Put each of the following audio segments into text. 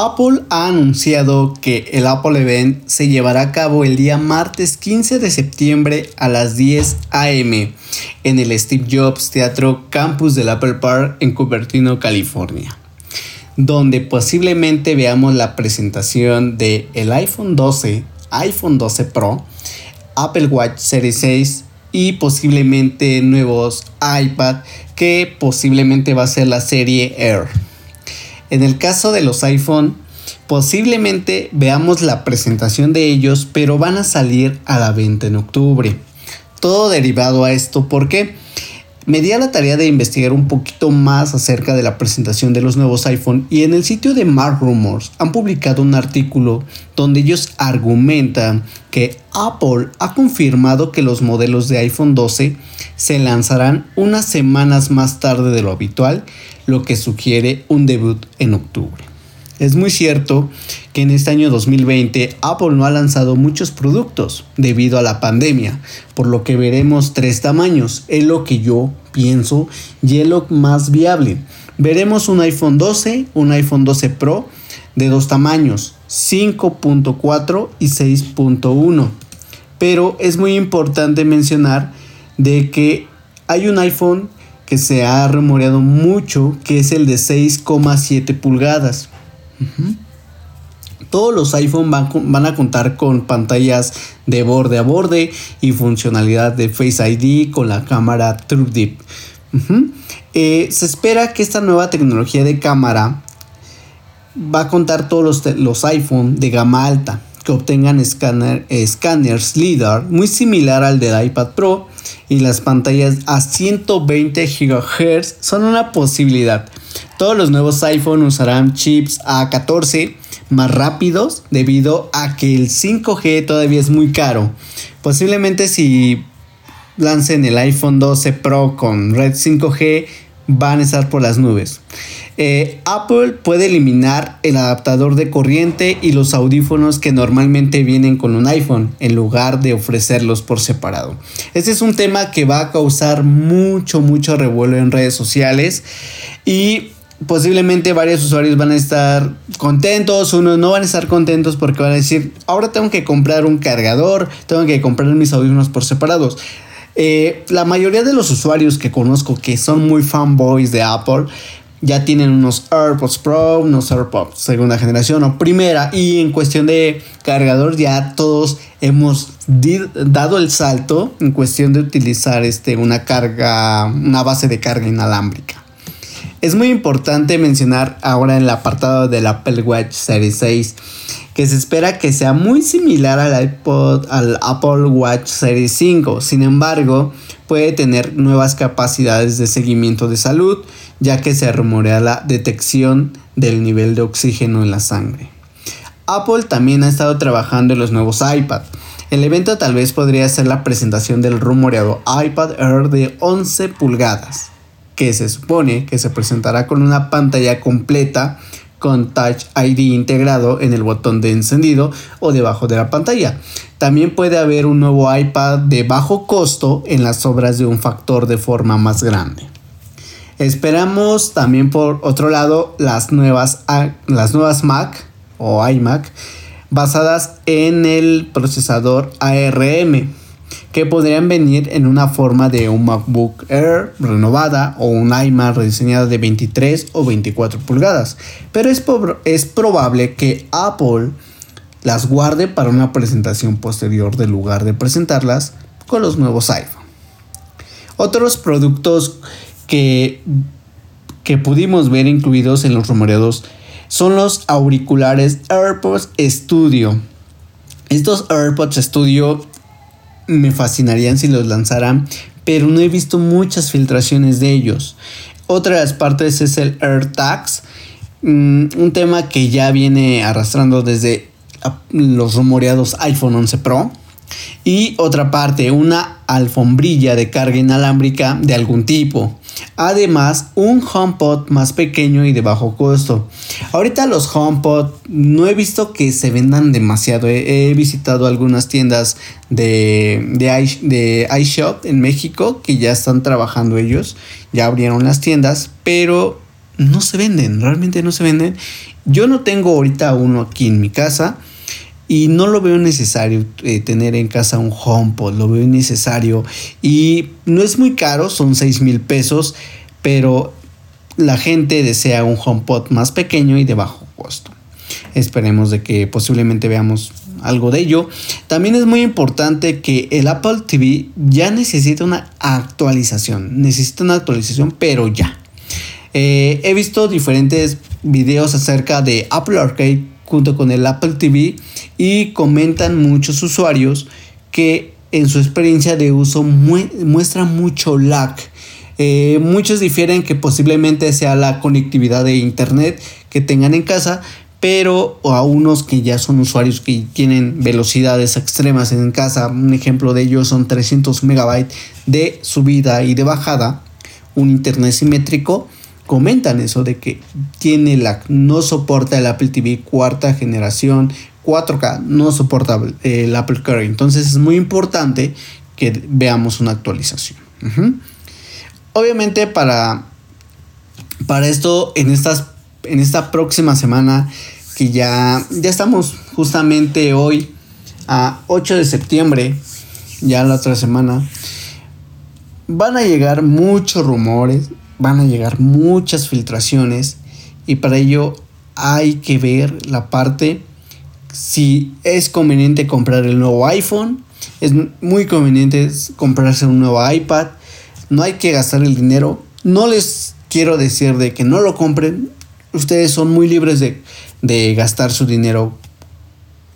Apple ha anunciado que el Apple Event se llevará a cabo el día martes 15 de septiembre a las 10 am en el Steve Jobs Teatro Campus del Apple Park en Cupertino, California, donde posiblemente veamos la presentación de el iPhone 12, iPhone 12 Pro, Apple Watch Series 6 y posiblemente nuevos iPad que posiblemente va a ser la serie Air. En el caso de los iPhone, posiblemente veamos la presentación de ellos, pero van a salir a la venta en octubre. Todo derivado a esto porque me di a la tarea de investigar un poquito más acerca de la presentación de los nuevos iPhone y en el sitio de Mark Rumors han publicado un artículo donde ellos argumentan que Apple ha confirmado que los modelos de iPhone 12 se lanzarán unas semanas más tarde de lo habitual lo que sugiere un debut en octubre. Es muy cierto que en este año 2020 Apple no ha lanzado muchos productos debido a la pandemia, por lo que veremos tres tamaños, es lo que yo pienso y es lo más viable. Veremos un iPhone 12, un iPhone 12 Pro de dos tamaños, 5.4 y 6.1. Pero es muy importante mencionar de que hay un iPhone que se ha rumoreado mucho, que es el de 6,7 pulgadas. Todos los iPhone van, a contar con pantallas de borde a borde y funcionalidad de Face ID con la cámara TrueDeep. Eh, se espera que esta nueva tecnología de cámara va a contar todos los, los iPhone de gama alta que obtengan escáner, escáneres LIDAR muy similar al del iPad Pro y las pantallas a 120 GHz son una posibilidad. Todos los nuevos iPhone usarán chips A14 más rápidos debido a que el 5G todavía es muy caro. Posiblemente si lancen el iPhone 12 Pro con red 5G van a estar por las nubes. Eh, Apple puede eliminar el adaptador de corriente y los audífonos que normalmente vienen con un iPhone en lugar de ofrecerlos por separado. Este es un tema que va a causar mucho, mucho revuelo en redes sociales y posiblemente varios usuarios van a estar contentos, unos no van a estar contentos porque van a decir, ahora tengo que comprar un cargador, tengo que comprar mis audífonos por separados. Eh, la mayoría de los usuarios que conozco que son muy fanboys de Apple ya tienen unos AirPods Pro, unos AirPods segunda generación o primera y en cuestión de cargador ya todos hemos dado el salto en cuestión de utilizar este, una carga, una base de carga inalámbrica. Es muy importante mencionar ahora en el apartado del Apple Watch Series 6 que se espera que sea muy similar al, iPod, al Apple Watch Series 5. Sin embargo, puede tener nuevas capacidades de seguimiento de salud, ya que se rumorea la detección del nivel de oxígeno en la sangre. Apple también ha estado trabajando en los nuevos iPad. El evento tal vez podría ser la presentación del rumoreado iPad Air de 11 pulgadas, que se supone que se presentará con una pantalla completa con Touch ID integrado en el botón de encendido o debajo de la pantalla. También puede haber un nuevo iPad de bajo costo en las obras de un factor de forma más grande. Esperamos también por otro lado las nuevas, las nuevas Mac o iMac basadas en el procesador ARM que podrían venir en una forma de un MacBook Air renovada o un iMac rediseñada de 23 o 24 pulgadas. Pero es, es probable que Apple las guarde para una presentación posterior de lugar de presentarlas con los nuevos iPhone. Otros productos que, que pudimos ver incluidos en los rumoreados son los auriculares AirPods Studio. Estos AirPods Studio me fascinarían si los lanzaran, pero no he visto muchas filtraciones de ellos. Otra de las partes es el AirTags, mm, un tema que ya viene arrastrando desde los rumoreados iPhone 11 Pro. Y otra parte, una alfombrilla de carga inalámbrica de algún tipo. Además, un HomePod más pequeño y de bajo costo. Ahorita los HomePod no he visto que se vendan demasiado. He, visitado algunas tiendas de, de, de iShop en México que ya están trabajando ellos. Ya abrieron las tiendas, pero no se venden, realmente no se venden. Yo no tengo ahorita uno aquí en mi casa y no lo veo necesario eh, tener en casa un HomePod, lo veo necesario y no es muy caro, son 6 mil pesos, pero la gente desea un HomePod más pequeño y de bajo costo. Esperemos de que posiblemente veamos algo de ello. También es muy importante que el Apple TV ya necesita una actualización. Necesita una actualización, pero ya. Eh, he visto diferentes videos acerca de Apple Arcade junto con el Apple TV y comentan muchos usuarios que en su experiencia de uso muestra mucho lag. Eh, muchos difieren que posiblemente sea la conectividad de internet que tengan en casa, pero a unos que ya son usuarios que tienen velocidades extremas en casa, un ejemplo de ello son 300 megabytes de subida y de bajada, un internet simétrico, comentan eso de que tiene la no soporta el Apple TV cuarta generación 4K, no soporta el Apple Car. Entonces es muy importante que veamos una actualización. Obviamente para, para esto en estas en esta próxima semana que ya, ya estamos justamente hoy a 8 de septiembre, ya la otra semana, van a llegar muchos rumores, van a llegar muchas filtraciones y para ello hay que ver la parte si es conveniente comprar el nuevo iPhone, es muy conveniente comprarse un nuevo iPad, no hay que gastar el dinero, no les quiero decir de que no lo compren, ustedes son muy libres de, gastar su dinero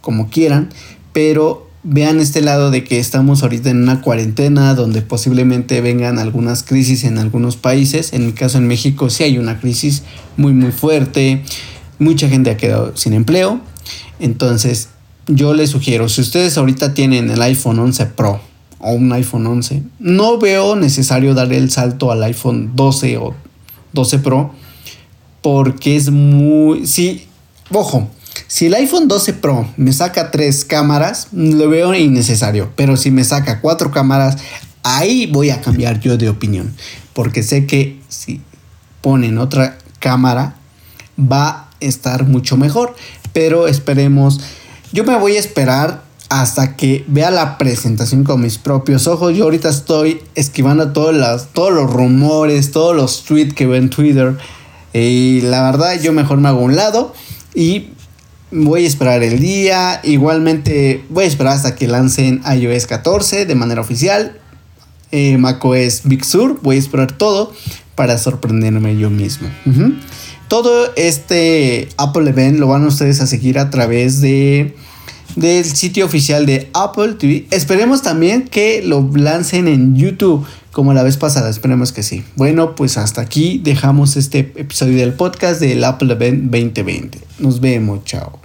como quieran, pero vean este lado de que estamos ahorita en una cuarentena donde posiblemente vengan algunas crisis en algunos países. En mi caso en México sí hay una crisis muy muy fuerte. Mucha gente ha quedado sin empleo. Entonces yo les sugiero, si ustedes ahorita tienen el iPhone 11 Pro o un iPhone 11, no veo necesario dar el salto al iPhone 12 o 12 Pro porque es muy... Sí, ojo, si el iPhone 12 Pro me saca tres cámaras, lo veo innecesario, pero si me saca cuatro cámaras, ahí voy a cambiar yo de opinión, porque sé que si ponen otra cámara va a estar mucho mejor, pero esperemos, yo me voy a esperar hasta que vea la presentación con mis propios ojos. Yo ahorita estoy esquivando todas las, todos los rumores, todos los tweets que veo en Twitter y la verdad yo mejor me hago un lado y voy a esperar el día. Igualmente voy a esperar hasta que lancen iOS 14 de manera oficial. Eh, macOS Big Sur. Voy a esperar todo para sorprenderme yo mismo. Todo este Apple Event lo van ustedes a seguir a través de del sitio oficial de Apple TV. Esperemos también que lo lancen en YouTube como la vez pasada. Esperemos que sí. Bueno, pues hasta aquí dejamos este episodio del podcast del Apple Event 2020. Nos vemos, chao.